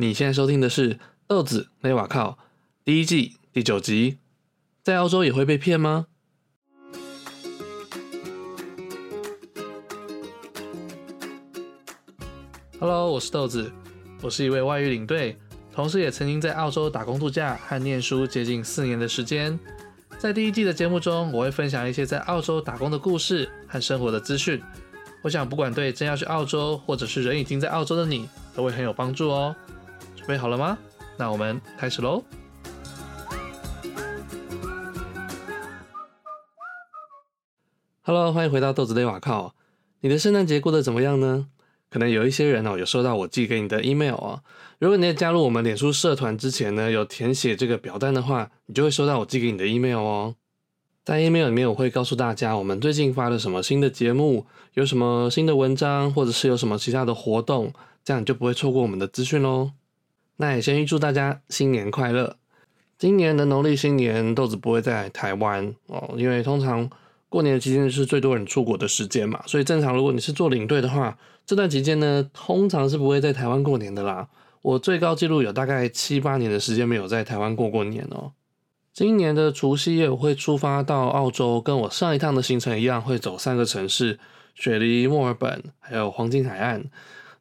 你现在收听的是《豆子勒瓦靠》第一季第九集。在澳洲也会被骗吗？Hello，我是豆子，我是一位外语领队，同时也曾经在澳洲打工度假和念书接近四年的时间。在第一季的节目中，我会分享一些在澳洲打工的故事和生活的资讯。我想，不管对正要去澳洲，或者是人已经在澳洲的你，都会很有帮助哦。备好了吗？那我们开始喽。Hello，欢迎回到豆子勒瓦靠。你的圣诞节过得怎么样呢？可能有一些人哦，有收到我寄给你的 email 哦。如果你在加入我们脸书社团之前呢，有填写这个表单的话，你就会收到我寄给你的 email 哦。在 email 里面，我会告诉大家我们最近发了什么新的节目，有什么新的文章，或者是有什么其他的活动，这样你就不会错过我们的资讯喽。那也先预祝大家新年快乐！今年的农历新年，豆子不会在台湾哦，因为通常过年期间是最多人出国的时间嘛，所以正常如果你是做领队的话，这段期间呢，通常是不会在台湾过年的啦。我最高纪录有大概七八年的时间没有在台湾过过年哦。今年的除夕夜我会出发到澳洲，跟我上一趟的行程一样，会走三个城市：雪梨、墨尔本，还有黄金海岸。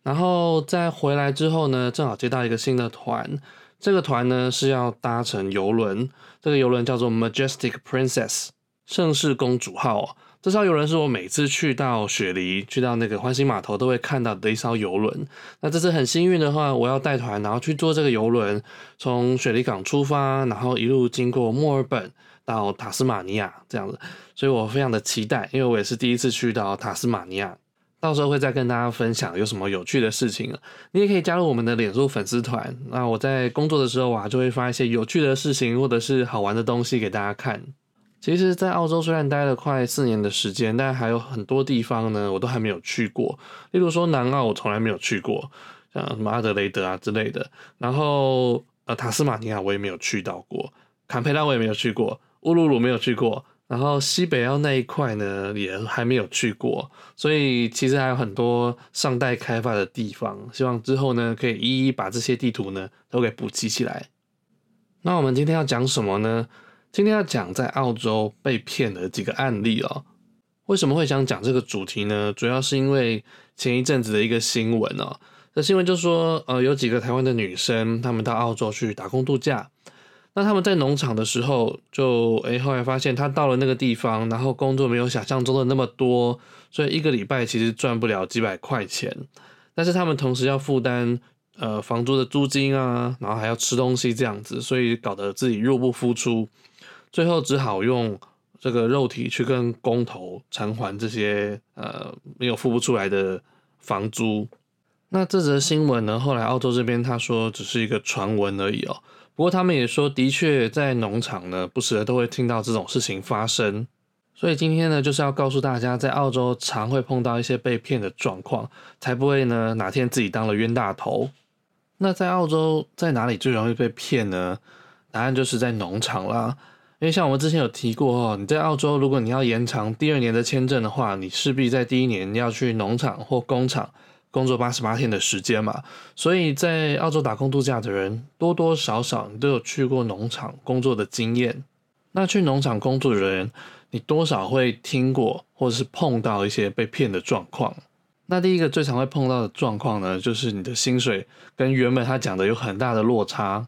然后在回来之后呢，正好接到一个新的团，这个团呢是要搭乘邮轮，这个邮轮叫做 Majestic Princess，盛世公主号。这艘邮轮是我每次去到雪梨，去到那个欢欣码头都会看到的一艘邮轮。那这次很幸运的话，我要带团，然后去坐这个邮轮，从雪梨港出发，然后一路经过墨尔本到塔斯马尼亚这样子。所以我非常的期待，因为我也是第一次去到塔斯马尼亚。到时候会再跟大家分享有什么有趣的事情。你也可以加入我们的脸书粉丝团。那我在工作的时候啊，就会发一些有趣的事情或者是好玩的东西给大家看。其实，在澳洲虽然待了快四年的时间，但还有很多地方呢，我都还没有去过。例如说，南澳我从来没有去过，像什么阿德雷德啊之类的。然后，呃，塔斯马尼亚我也没有去到过，坎培拉我也没有去过，乌鲁鲁没有去过。然后西北澳那一块呢，也还没有去过。所以，其实还有很多尚待开发的地方。希望之后呢，可以一一把这些地图呢都给补齐起来。那我们今天要讲什么呢？今天要讲在澳洲被骗的几个案例哦。为什么会想讲这个主题呢？主要是因为前一阵子的一个新闻哦。这新闻就说，呃，有几个台湾的女生，她们到澳洲去打工度假。那他们在农场的时候，就诶，后来发现他到了那个地方，然后工作没有想象中的那么多，所以一个礼拜其实赚不了几百块钱。但是他们同时要负担呃房租的租金啊，然后还要吃东西这样子，所以搞得自己入不敷出。最后只好用这个肉体去跟工头偿还这些呃没有付不出来的房租。那这则新闻呢，后来澳洲这边他说只是一个传闻而已哦。不过他们也说，的确在农场呢，不时的都会听到这种事情发生。所以今天呢，就是要告诉大家，在澳洲常会碰到一些被骗的状况，才不会呢哪天自己当了冤大头。那在澳洲在哪里最容易被骗呢？答案就是在农场啦。因为像我们之前有提过哦，你在澳洲，如果你要延长第二年的签证的话，你势必在第一年要去农场或工厂工作八十八天的时间嘛。所以在澳洲打工度假的人多多少少你都有去过农场工作的经验。那去农场工作的人，你多少会听过或者是碰到一些被骗的状况。那第一个最常会碰到的状况呢，就是你的薪水跟原本他讲的有很大的落差。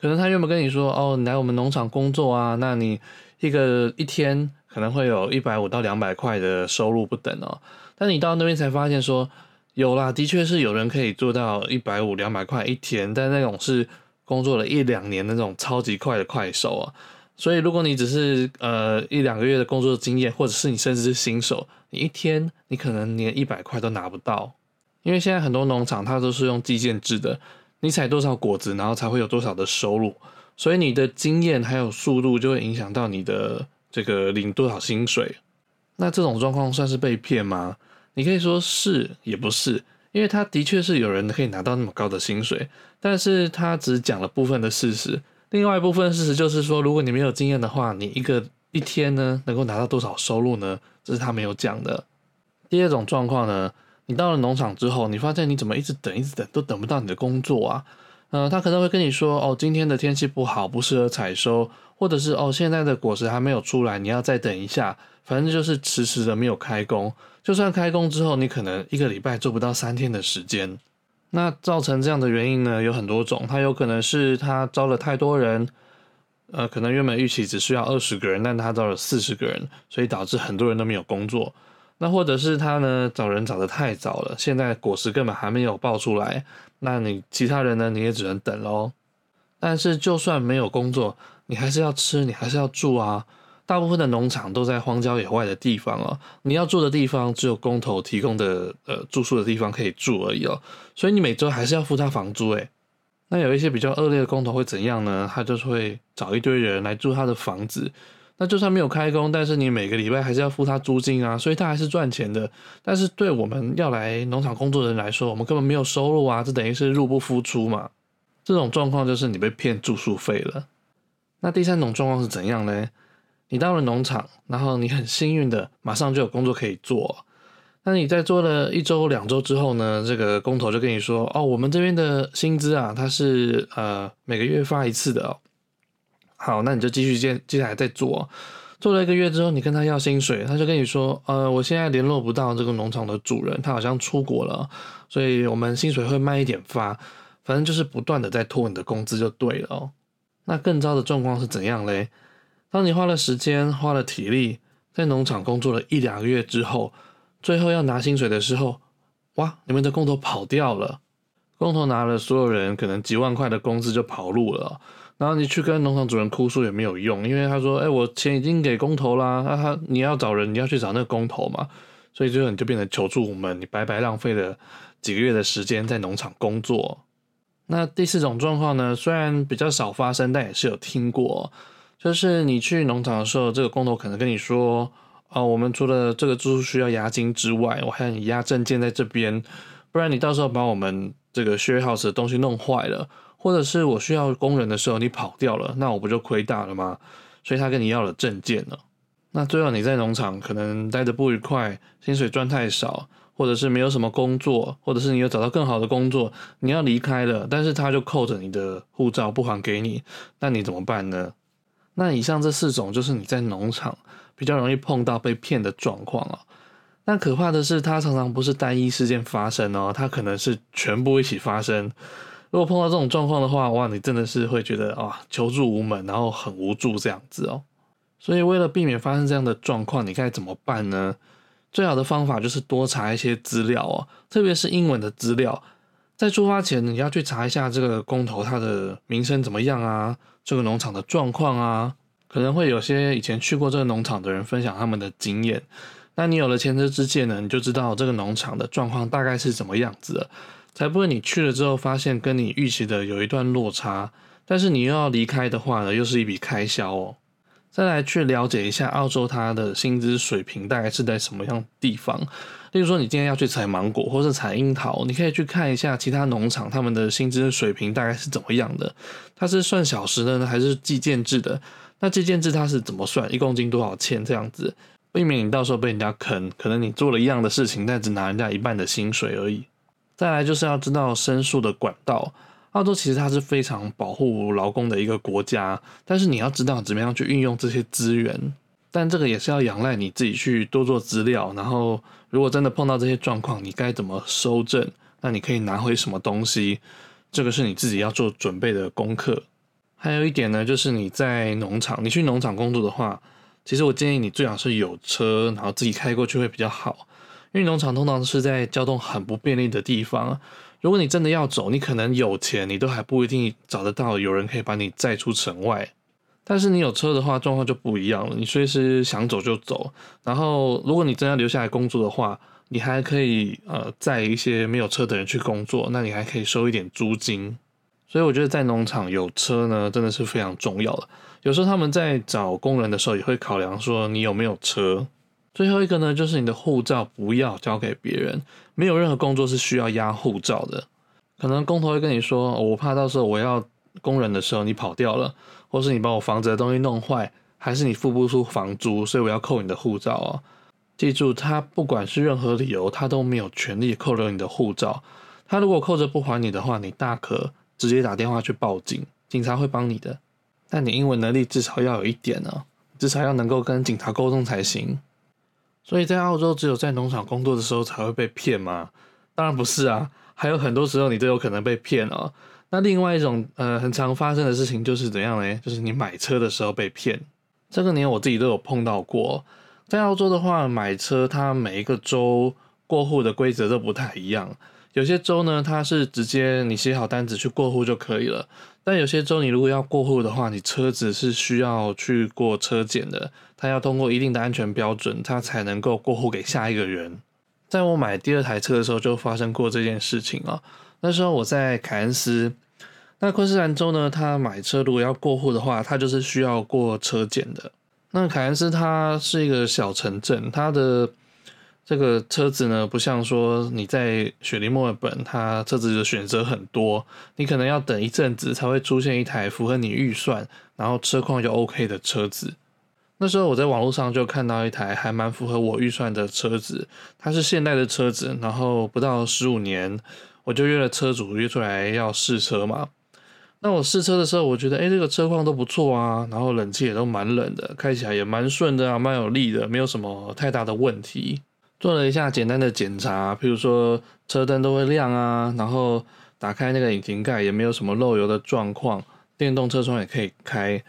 可能他原本跟你说，哦，你来我们农场工作啊，那你一个一天可能会有一百五到两百块的收入不等哦。但你到那边才发现说，有啦，的确是有人可以做到一百五两百块一天，但那种是工作了一两年的那种超级快的快手啊。所以如果你只是呃一两个月的工作经验，或者是你甚至是新手，你一天你可能连一百块都拿不到，因为现在很多农场它都是用计件制的。你采多少果子，然后才会有多少的收入，所以你的经验还有速度就会影响到你的这个领多少薪水。那这种状况算是被骗吗？你可以说是也不是，因为他的确是有人可以拿到那么高的薪水，但是他只讲了部分的事实，另外一部分事实就是说，如果你没有经验的话，你一个一天呢能够拿到多少收入呢？这是他没有讲的。第二种状况呢？你到了农场之后，你发现你怎么一直等，一直等，都等不到你的工作啊？呃，他可能会跟你说，哦，今天的天气不好，不适合采收，或者是哦，现在的果实还没有出来，你要再等一下，反正就是迟迟的没有开工。就算开工之后，你可能一个礼拜做不到三天的时间。那造成这样的原因呢，有很多种，他有可能是他招了太多人，呃，可能原本预期只需要二十个人，但他招了四十个人，所以导致很多人都没有工作。那或者是他呢，找人找得太早了，现在果实根本还没有爆出来，那你其他人呢，你也只能等喽。但是就算没有工作，你还是要吃，你还是要住啊。大部分的农场都在荒郊野外的地方哦，你要住的地方只有工头提供的呃住宿的地方可以住而已哦，所以你每周还是要付他房租诶。那有一些比较恶劣的工头会怎样呢？他就是会找一堆人来住他的房子。那就算没有开工，但是你每个礼拜还是要付他租金啊，所以他还是赚钱的。但是对我们要来农场工作的人来说，我们根本没有收入啊，这等于是入不敷出嘛。这种状况就是你被骗住宿费了。那第三种状况是怎样呢？你到了农场，然后你很幸运的马上就有工作可以做。那你在做了一周、两周之后呢，这个工头就跟你说：“哦，我们这边的薪资啊，它是呃每个月发一次的哦。”好，那你就继续接接下来再做，做了一个月之后，你跟他要薪水，他就跟你说，呃，我现在联络不到这个农场的主人，他好像出国了，所以我们薪水会慢一点发，反正就是不断的在拖你的工资就对了哦。那更糟的状况是怎样嘞？当你花了时间、花了体力，在农场工作了一两个月之后，最后要拿薪水的时候，哇，你们的工头跑掉了，工头拿了所有人可能几万块的工资就跑路了。然后你去跟农场主人哭诉也没有用，因为他说：“哎，我钱已经给工头啦，那他你要找人，你要去找那个工头嘛。”所以最后你就变成求助无门，你白白浪费了几个月的时间在农场工作。那第四种状况呢，虽然比较少发生，但也是有听过，就是你去农场的时候，这个工头可能跟你说：“哦，我们除了这个住宿需要押金之外，我还要你押证件在这边，不然你到时候把我们这个 share house 的东西弄坏了。”或者是我需要工人的时候，你跑掉了，那我不就亏大了吗？所以他跟你要了证件了。那最后你在农场可能待的不愉快，薪水赚太少，或者是没有什么工作，或者是你有找到更好的工作，你要离开了，但是他就扣着你的护照不还给你，那你怎么办呢？那以上这四种就是你在农场比较容易碰到被骗的状况啊。但可怕的是，它常常不是单一事件发生哦，它可能是全部一起发生。如果碰到这种状况的话，哇，你真的是会觉得啊，求助无门，然后很无助这样子哦。所以为了避免发生这样的状况，你该怎么办呢？最好的方法就是多查一些资料哦，特别是英文的资料。在出发前，你要去查一下这个工头他的名声怎么样啊，这个农场的状况啊，可能会有些以前去过这个农场的人分享他们的经验。那你有了前车之鉴呢，你就知道这个农场的状况大概是怎么样子的。才不会你去了之后发现跟你预期的有一段落差，但是你又要离开的话呢，又是一笔开销哦。再来去了解一下澳洲它的薪资水平大概是在什么样地方。例如说你今天要去采芒果或是采樱桃，你可以去看一下其他农场他们的薪资水平大概是怎么样的。它是算小时的呢，还是计件制的？那计件制它是怎么算？一公斤多少钱这样子？避免你到时候被人家坑，可能你做了一样的事情，但只拿人家一半的薪水而已。再来就是要知道申诉的管道。澳洲其实它是非常保护劳工的一个国家，但是你要知道怎么样去运用这些资源。但这个也是要仰赖你自己去多做资料，然后如果真的碰到这些状况，你该怎么收证？那你可以拿回什么东西？这个是你自己要做准备的功课。还有一点呢，就是你在农场，你去农场工作的话，其实我建议你最好是有车，然后自己开过去会比较好。因为农场通常是在交通很不便利的地方，如果你真的要走，你可能有钱，你都还不一定找得到有人可以把你载出城外。但是你有车的话，状况就不一样了，你随时想走就走。然后，如果你真要留下来工作的话，你还可以呃载一些没有车的人去工作，那你还可以收一点租金。所以我觉得在农场有车呢，真的是非常重要的。有时候他们在找工人的时候，也会考量说你有没有车。最后一个呢，就是你的护照不要交给别人，没有任何工作是需要押护照的。可能工头会跟你说，我怕到时候我要工人的时候你跑掉了，或是你把我房子的东西弄坏，还是你付不出房租，所以我要扣你的护照哦。记住，他不管是任何理由，他都没有权利扣留你的护照。他如果扣着不还你的话，你大可直接打电话去报警，警察会帮你的。但你英文能力至少要有一点呢，至少要能够跟警察沟通才行。所以在澳洲，只有在农场工作的时候才会被骗吗？当然不是啊，还有很多时候你都有可能被骗哦。那另外一种呃很常发生的事情就是怎样呢？就是你买车的时候被骗。这个年我自己都有碰到过。在澳洲的话，买车它每一个州过户的规则都不太一样。有些州呢，它是直接你写好单子去过户就可以了。但有些州你如果要过户的话，你车子是需要去过车检的，它要通过一定的安全标准，它才能够过户给下一个人。在我买第二台车的时候，就发生过这件事情啊。那时候我在凯恩斯。那昆士兰州呢，他买车如果要过户的话，他就是需要过车检的。那凯恩斯它是一个小城镇，它的这个车子呢，不像说你在雪梨墨尔本，它车子的选择很多，你可能要等一阵子才会出现一台符合你预算，然后车况又 OK 的车子。那时候我在网络上就看到一台还蛮符合我预算的车子，它是现代的车子，然后不到十五年，我就约了车主约出来要试车嘛。那我试车的时候，我觉得，哎，这个车况都不错啊，然后冷气也都蛮冷的，开起来也蛮顺的啊，蛮有力的，没有什么太大的问题。做了一下简单的检查，譬如说车灯都会亮啊，然后打开那个引擎盖也没有什么漏油的状况，电动车窗也可以开。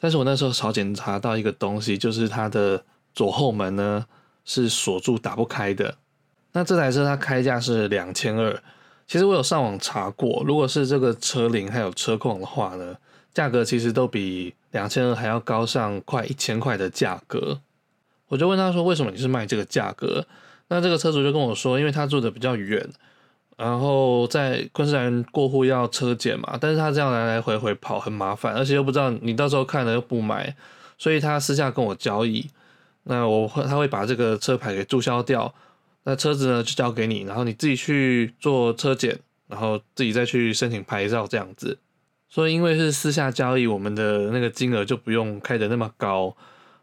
但是我那时候少检查到一个东西，就是它的左后门呢是锁住打不开的。那这台车它开价是两千二。其实我有上网查过，如果是这个车龄还有车况的话呢，价格其实都比两千二还要高上快一千块的价格。我就问他说：“为什么你是卖这个价格？”那这个车主就跟我说：“因为他住的比较远，然后在昆士兰过户要车检嘛，但是他这样来来回回跑很麻烦，而且又不知道你到时候看了又不买，所以他私下跟我交易，那我会他会把这个车牌给注销掉。”那车子呢就交给你，然后你自己去做车检，然后自己再去申请牌照这样子。所以因为是私下交易，我们的那个金额就不用开得那么高。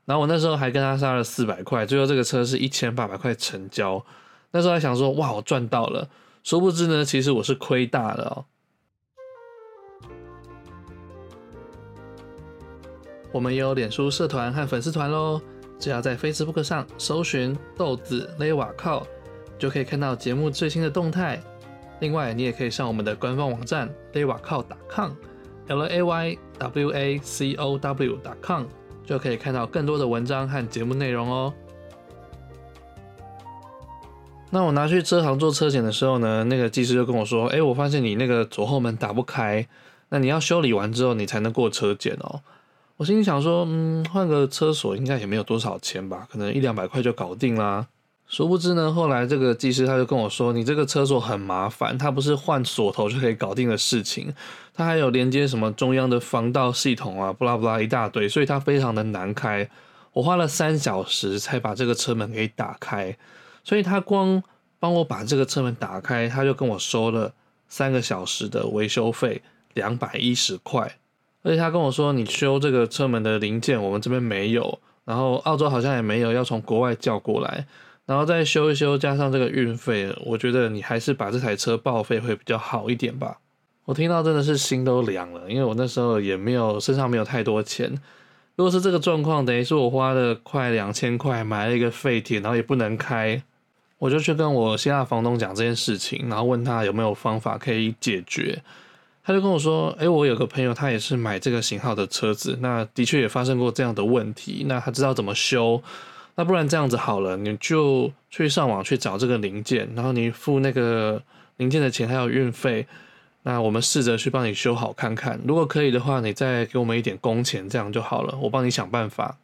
然后我那时候还跟他杀了四百块，最后这个车是一千八百块成交。那时候还想说哇，我赚到了。殊不知呢，其实我是亏大了哦。我们也有脸书社团和粉丝团喽。只要在 Facebook 上搜寻豆子勒瓦靠，就可以看到节目最新的动态。另外，你也可以上我们的官方网站勒瓦靠 .com，L A Y W A C O W .com，就可以看到更多的文章和节目内容哦。那我拿去车行做车检的时候呢，那个技师就跟我说：“哎，我发现你那个左后门打不开，那你要修理完之后，你才能过车检哦。”我心里想说，嗯，换个车锁应该也没有多少钱吧，可能一两百块就搞定啦。殊不知呢，后来这个技师他就跟我说，你这个车锁很麻烦，它不是换锁头就可以搞定的事情，它还有连接什么中央的防盗系统啊，布拉布拉一大堆，所以它非常的难开。我花了三小时才把这个车门给打开，所以他光帮我把这个车门打开，他就跟我收了三个小时的维修费，两百一十块。而且他跟我说，你修这个车门的零件，我们这边没有，然后澳洲好像也没有，要从国外叫过来，然后再修一修，加上这个运费，我觉得你还是把这台车报废会比较好一点吧。我听到真的是心都凉了，因为我那时候也没有身上没有太多钱。如果是这个状况，等于是我花了快两千块买了一个废铁，然后也不能开，我就去跟我希腊房东讲这件事情，然后问他有没有方法可以解决。他就跟我说：“诶，我有个朋友，他也是买这个型号的车子，那的确也发生过这样的问题。那他知道怎么修，那不然这样子好了，你就去上网去找这个零件，然后你付那个零件的钱还有运费，那我们试着去帮你修好看看。如果可以的话，你再给我们一点工钱，这样就好了。我帮你想办法。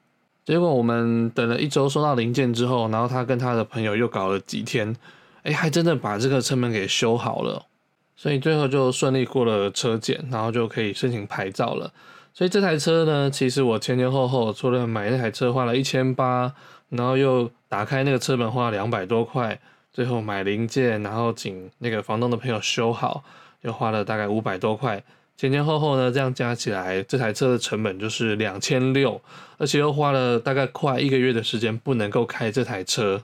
结果我们等了一周收到零件之后，然后他跟他的朋友又搞了几天，诶，还真的把这个车门给修好了。”所以最后就顺利过了车检，然后就可以申请牌照了。所以这台车呢，其实我前前后后除了买那台车花了一千八，然后又打开那个车门花了两百多块，最后买零件，然后请那个房东的朋友修好，又花了大概五百多块。前前后后呢，这样加起来，这台车的成本就是两千六，而且又花了大概快一个月的时间不能够开这台车。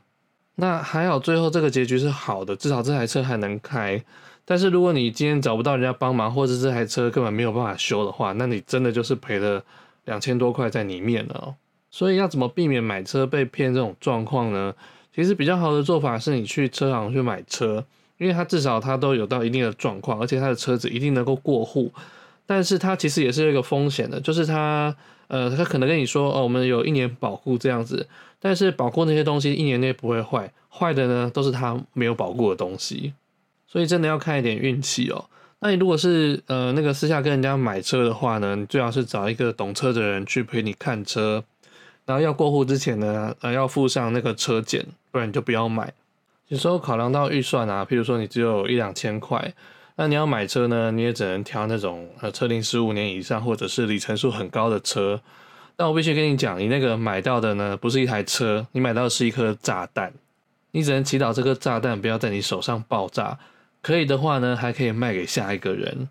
那还好，最后这个结局是好的，至少这台车还能开。但是如果你今天找不到人家帮忙，或者这台车根本没有办法修的话，那你真的就是赔了两千多块在里面了。所以要怎么避免买车被骗这种状况呢？其实比较好的做法是你去车行去买车，因为它至少它都有到一定的状况，而且它的车子一定能够过户。但是它其实也是有一个风险的，就是它呃，它可能跟你说哦，我们有一年保护这样子，但是保护那些东西一年内不会坏，坏的呢都是它没有保护的东西。所以真的要看一点运气哦。那你如果是呃那个私下跟人家买车的话呢，你最好是找一个懂车的人去陪你看车，然后要过户之前呢，呃要附上那个车检，不然你就不要买。有时候考量到预算啊，譬如说你只有一两千块，那你要买车呢，你也只能挑那种呃车龄十五年以上或者是里程数很高的车。但我必须跟你讲，你那个买到的呢，不是一台车，你买到的是一颗炸弹，你只能祈祷这颗炸弹不要在你手上爆炸。可以的话呢，还可以卖给下一个人，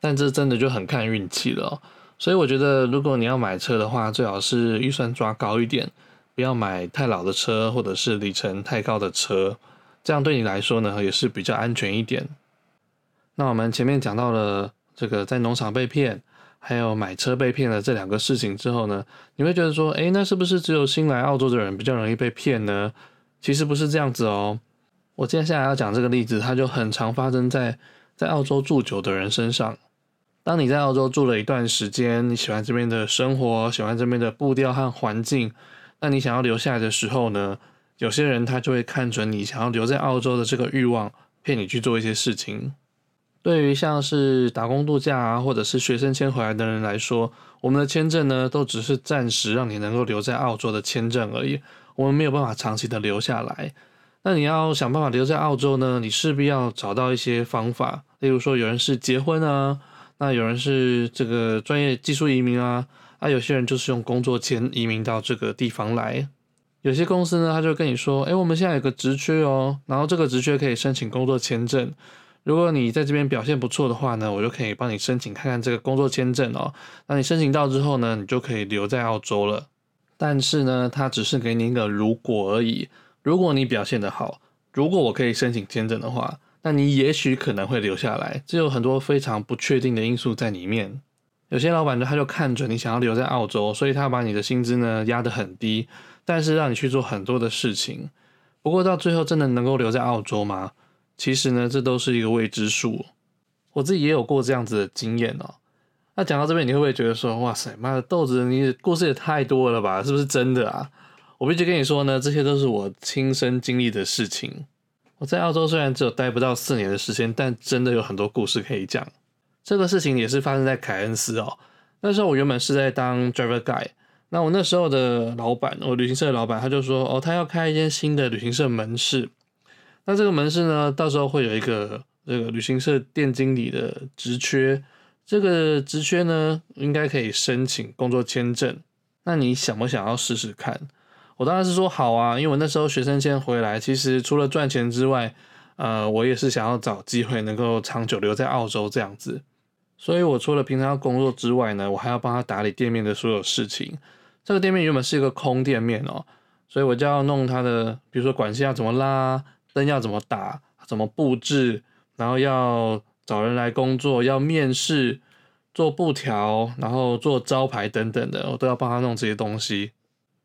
但这真的就很看运气了。所以我觉得，如果你要买车的话，最好是预算抓高一点，不要买太老的车，或者是里程太高的车，这样对你来说呢，也是比较安全一点。那我们前面讲到了这个在农场被骗，还有买车被骗的这两个事情之后呢，你会觉得说，诶，那是不是只有新来澳洲的人比较容易被骗呢？其实不是这样子哦。我接下来要讲这个例子，它就很常发生在在澳洲住久的人身上。当你在澳洲住了一段时间，你喜欢这边的生活，喜欢这边的步调和环境，那你想要留下来的时候呢，有些人他就会看准你想要留在澳洲的这个欲望，骗你去做一些事情。对于像是打工度假啊，或者是学生签回来的人来说，我们的签证呢，都只是暂时让你能够留在澳洲的签证而已，我们没有办法长期的留下来。那你要想办法留在澳洲呢，你势必要找到一些方法，例如说有人是结婚啊，那有人是这个专业技术移民啊，啊，有些人就是用工作签移民到这个地方来。有些公司呢，他就跟你说，哎，我们现在有个职缺哦，然后这个职缺可以申请工作签证，如果你在这边表现不错的话呢，我就可以帮你申请看看这个工作签证哦。那你申请到之后呢，你就可以留在澳洲了。但是呢，他只是给你一个如果而已。如果你表现得好，如果我可以申请签证的话，那你也许可能会留下来。这有很多非常不确定的因素在里面。有些老板呢，他就看准你想要留在澳洲，所以他把你的薪资呢压得很低，但是让你去做很多的事情。不过到最后真的能够留在澳洲吗？其实呢，这都是一个未知数。我自己也有过这样子的经验哦。那讲到这边，你会不会觉得说，哇塞，妈的豆子，你故事也太多了吧？是不是真的啊？我必须跟你说呢，这些都是我亲身经历的事情。我在澳洲虽然只有待不到四年的时间，但真的有很多故事可以讲。这个事情也是发生在凯恩斯哦。那时候我原本是在当 driver guide，那我那时候的老板，我旅行社的老板，他就说哦，他要开一间新的旅行社门市。那这个门市呢，到时候会有一个这个旅行社店经理的职缺。这个职缺呢，应该可以申请工作签证。那你想不想要试试看？我当然是说好啊，因为我那时候学生签回来，其实除了赚钱之外，呃，我也是想要找机会能够长久留在澳洲这样子。所以我除了平常要工作之外呢，我还要帮他打理店面的所有事情。这个店面原本是一个空店面哦，所以我就要弄他的，比如说管线要怎么拉，灯要怎么打，怎么布置，然后要找人来工作，要面试，做布条，然后做招牌等等的，我都要帮他弄这些东西。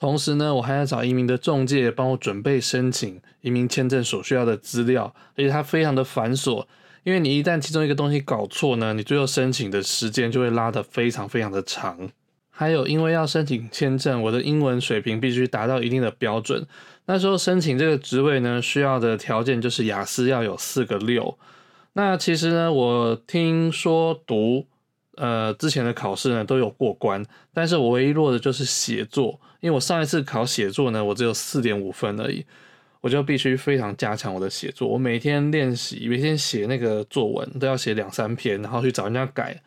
同时呢，我还要找移民的中介帮我准备申请移民签证所需要的资料，而且它非常的繁琐，因为你一旦其中一个东西搞错呢，你最后申请的时间就会拉得非常非常的长。还有，因为要申请签证，我的英文水平必须达到一定的标准。那时候申请这个职位呢，需要的条件就是雅思要有四个六。那其实呢，我听说读。呃，之前的考试呢都有过关，但是我唯一弱的就是写作，因为我上一次考写作呢，我只有四点五分而已，我就必须非常加强我的写作。我每天练习，每天写那个作文都要写两三篇，然后去找人家改，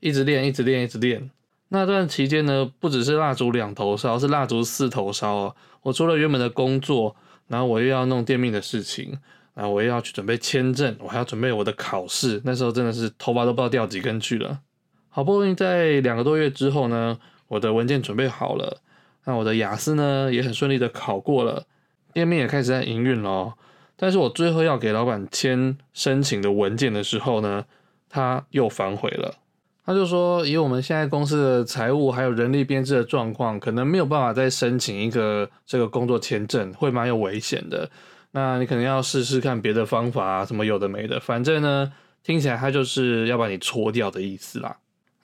一直练，一直练，一直练。那段期间呢，不只是蜡烛两头烧，是蜡烛四头烧哦！我除了原本的工作，然后我又要弄店面的事情，然后我又要去准备签证，我还要准备我的考试。那时候真的是头发都不知道掉几根去了。好不容易在两个多月之后呢，我的文件准备好了，那我的雅思呢也很顺利的考过了，店面也开始在营运咯。但是我最后要给老板签申请的文件的时候呢，他又反悔了。他就说，以我们现在公司的财务还有人力编制的状况，可能没有办法再申请一个这个工作签证，会蛮有危险的。那你可能要试试看别的方法啊，什么有的没的，反正呢，听起来他就是要把你搓掉的意思啦。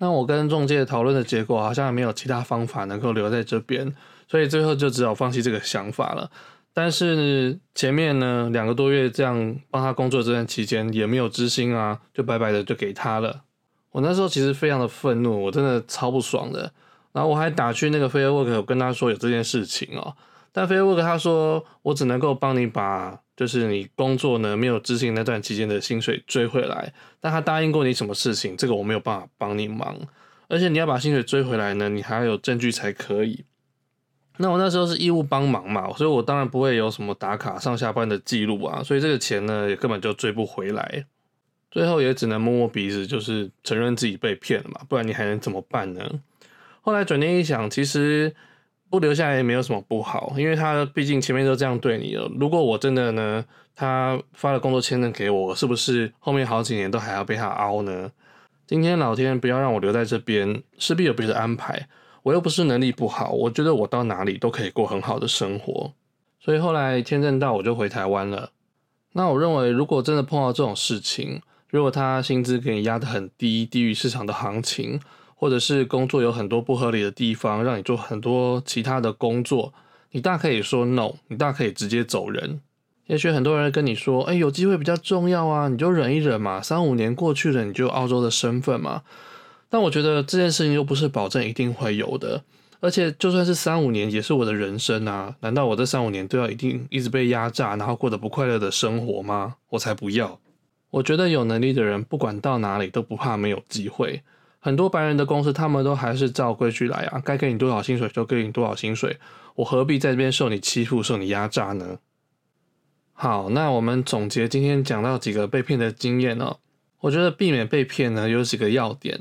那我跟中介讨论的结果，好像没有其他方法能够留在这边，所以最后就只好放弃这个想法了。但是前面呢，两个多月这样帮他工作这段期间也没有知心啊，就白白的就给他了。我那时候其实非常的愤怒，我真的超不爽的。然后我还打去那个 Fairwork，跟他说有这件事情哦。但 Fairwork 他说我只能够帮你把就是你工作呢没有执行那段期间的薪水追回来，但他答应过你什么事情，这个我没有办法帮你忙。而且你要把薪水追回来呢，你还要有证据才可以。那我那时候是义务帮忙嘛，所以我当然不会有什么打卡上下班的记录啊，所以这个钱呢也根本就追不回来，最后也只能摸摸鼻子，就是承认自己被骗了嘛，不然你还能怎么办呢？后来转念一想，其实不留下来也没有什么不好，因为他毕竟前面都这样对你了。如果我真的呢，他发了工作签证给我，是不是后面好几年都还要被他凹呢？今天老天不要让我留在这边，势必有别的安排。我又不是能力不好，我觉得我到哪里都可以过很好的生活，所以后来签证到我就回台湾了。那我认为，如果真的碰到这种事情，如果他薪资给你压得很低，低于市场的行情，或者是工作有很多不合理的地方，让你做很多其他的工作，你大可以说 no，你大可以直接走人。也许很多人跟你说，哎，有机会比较重要啊，你就忍一忍嘛，三五年过去了，你就澳洲的身份嘛。但我觉得这件事情又不是保证一定会有的，而且就算是三五年，也是我的人生啊！难道我这三五年都要一定一直被压榨，然后过得不快乐的生活吗？我才不要！我觉得有能力的人，不管到哪里都不怕没有机会。很多白人的公司，他们都还是照规矩来啊，该给你多少薪水就给你多少薪水，我何必在这边受你欺负、受你压榨呢？好，那我们总结今天讲到几个被骗的经验哦。我觉得避免被骗呢，有几个要点。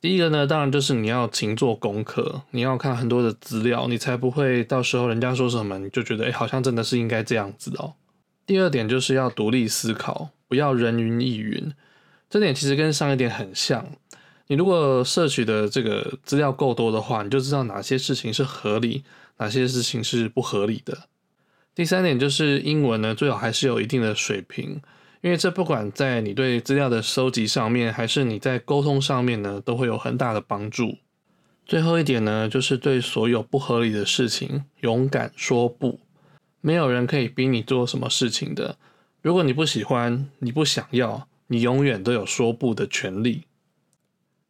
第一个呢，当然就是你要勤做功课，你要看很多的资料，你才不会到时候人家说什么你就觉得，哎，好像真的是应该这样子哦。第二点就是要独立思考，不要人云亦云。这点其实跟上一点很像。你如果摄取的这个资料够多的话，你就知道哪些事情是合理，哪些事情是不合理的。第三点就是英文呢，最好还是有一定的水平。因为这不管在你对资料的收集上面，还是你在沟通上面呢，都会有很大的帮助。最后一点呢，就是对所有不合理的事情勇敢说不。没有人可以逼你做什么事情的。如果你不喜欢，你不想要，你永远都有说不的权利。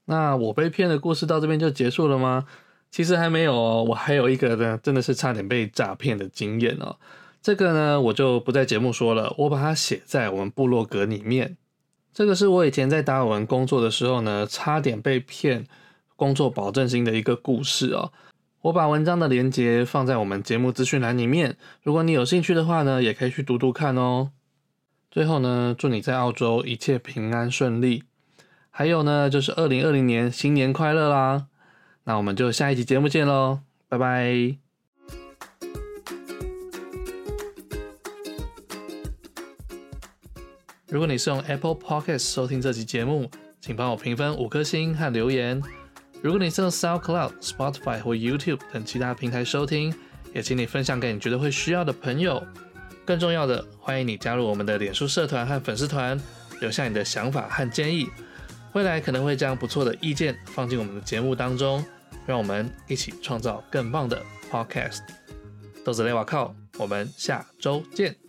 那我被骗的故事到这边就结束了吗？其实还没有哦，我还有一个呢，真的是差点被诈骗的经验哦。这个呢，我就不在节目说了，我把它写在我们部落格里面。这个是我以前在达尔文工作的时候呢，差点被骗工作保证金的一个故事哦。我把文章的连接放在我们节目资讯栏里面，如果你有兴趣的话呢，也可以去读读看哦。最后呢，祝你在澳洲一切平安顺利。还有呢，就是二零二零年新年快乐啦！那我们就下一集节目见喽，拜拜。如果你是用 Apple Podcast 收听这期节目，请帮我评分五颗星和留言。如果你是用 SoundCloud、Spotify 或 YouTube 等其他平台收听，也请你分享给你觉得会需要的朋友。更重要的，欢迎你加入我们的脸书社团和粉丝团，留下你的想法和建议。未来可能会将不错的意见放进我们的节目当中，让我们一起创造更棒的 Podcast。豆子雷瓦靠，我们下周见。